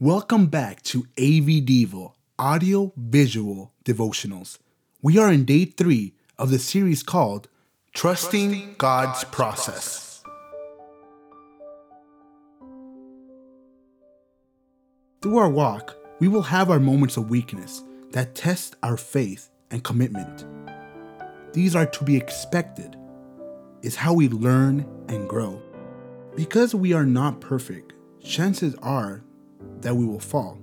Welcome back to AV Devo Audio Visual Devotionals. We are in day three of the series called Trusting, Trusting God's, God's process. process. Through our walk, we will have our moments of weakness that test our faith and commitment. These are to be expected, is how we learn and grow. Because we are not perfect, chances are that we will fall.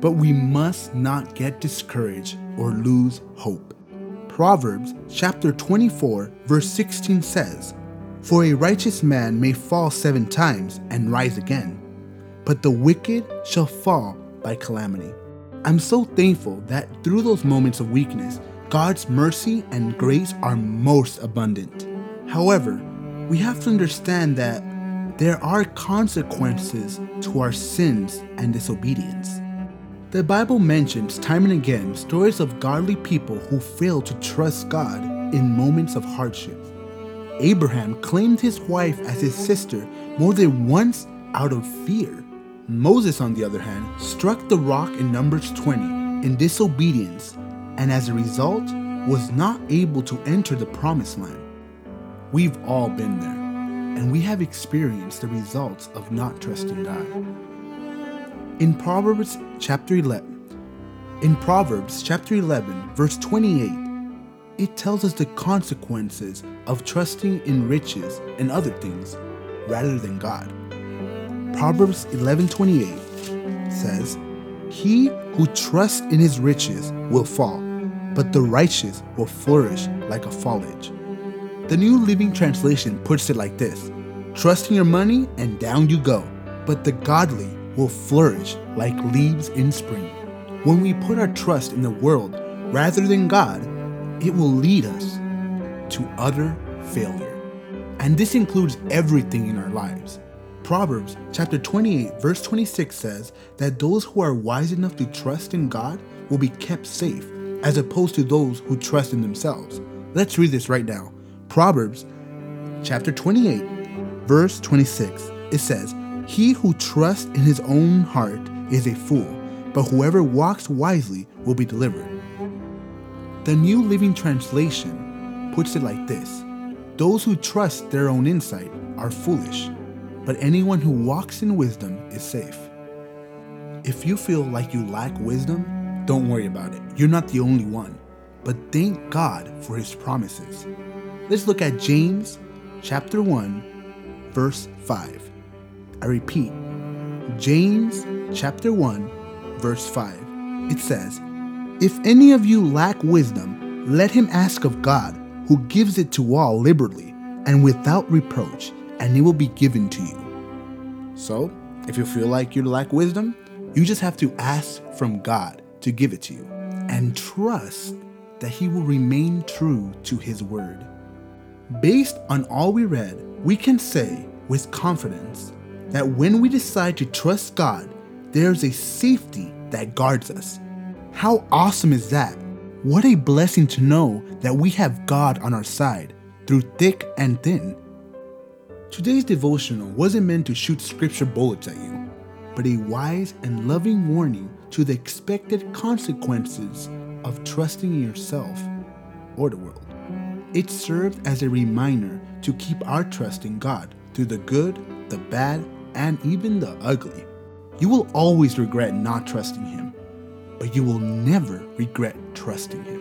But we must not get discouraged or lose hope. Proverbs chapter 24, verse 16 says, For a righteous man may fall seven times and rise again, but the wicked shall fall by calamity. I'm so thankful that through those moments of weakness, God's mercy and grace are most abundant. However, we have to understand that there are consequences to our sins and disobedience. The Bible mentions time and again stories of godly people who failed to trust God in moments of hardship. Abraham claimed his wife as his sister more than once out of fear. Moses, on the other hand, struck the rock in Numbers 20 in disobedience and as a result was not able to enter the promised land. We've all been there and we have experienced the results of not trusting God. In Proverbs chapter 11, in Proverbs chapter 11, verse 28, it tells us the consequences of trusting in riches and other things rather than God. Proverbs 11:28 says, "He who trusts in his riches will fall, but the righteous will flourish like a foliage." The New Living Translation puts it like this Trust in your money, and down you go. But the godly will flourish like leaves in spring. When we put our trust in the world rather than God, it will lead us to utter failure. And this includes everything in our lives. Proverbs chapter 28 verse 26 says that those who are wise enough to trust in God will be kept safe as opposed to those who trust in themselves. Let's read this right now. Proverbs chapter 28, verse 26. It says, He who trusts in his own heart is a fool, but whoever walks wisely will be delivered. The New Living Translation puts it like this Those who trust their own insight are foolish, but anyone who walks in wisdom is safe. If you feel like you lack wisdom, don't worry about it. You're not the only one. But thank God for his promises. Let's look at James chapter 1 verse 5. I repeat, James chapter 1 verse 5. It says, If any of you lack wisdom, let him ask of God, who gives it to all liberally and without reproach, and it will be given to you. So, if you feel like you lack wisdom, you just have to ask from God to give it to you and trust that he will remain true to his word. Based on all we read, we can say with confidence that when we decide to trust God, there's a safety that guards us. How awesome is that? What a blessing to know that we have God on our side through thick and thin. Today's devotional wasn't meant to shoot scripture bullets at you, but a wise and loving warning to the expected consequences of trusting in yourself or the world. It served as a reminder to keep our trust in God through the good, the bad, and even the ugly. You will always regret not trusting Him, but you will never regret trusting Him.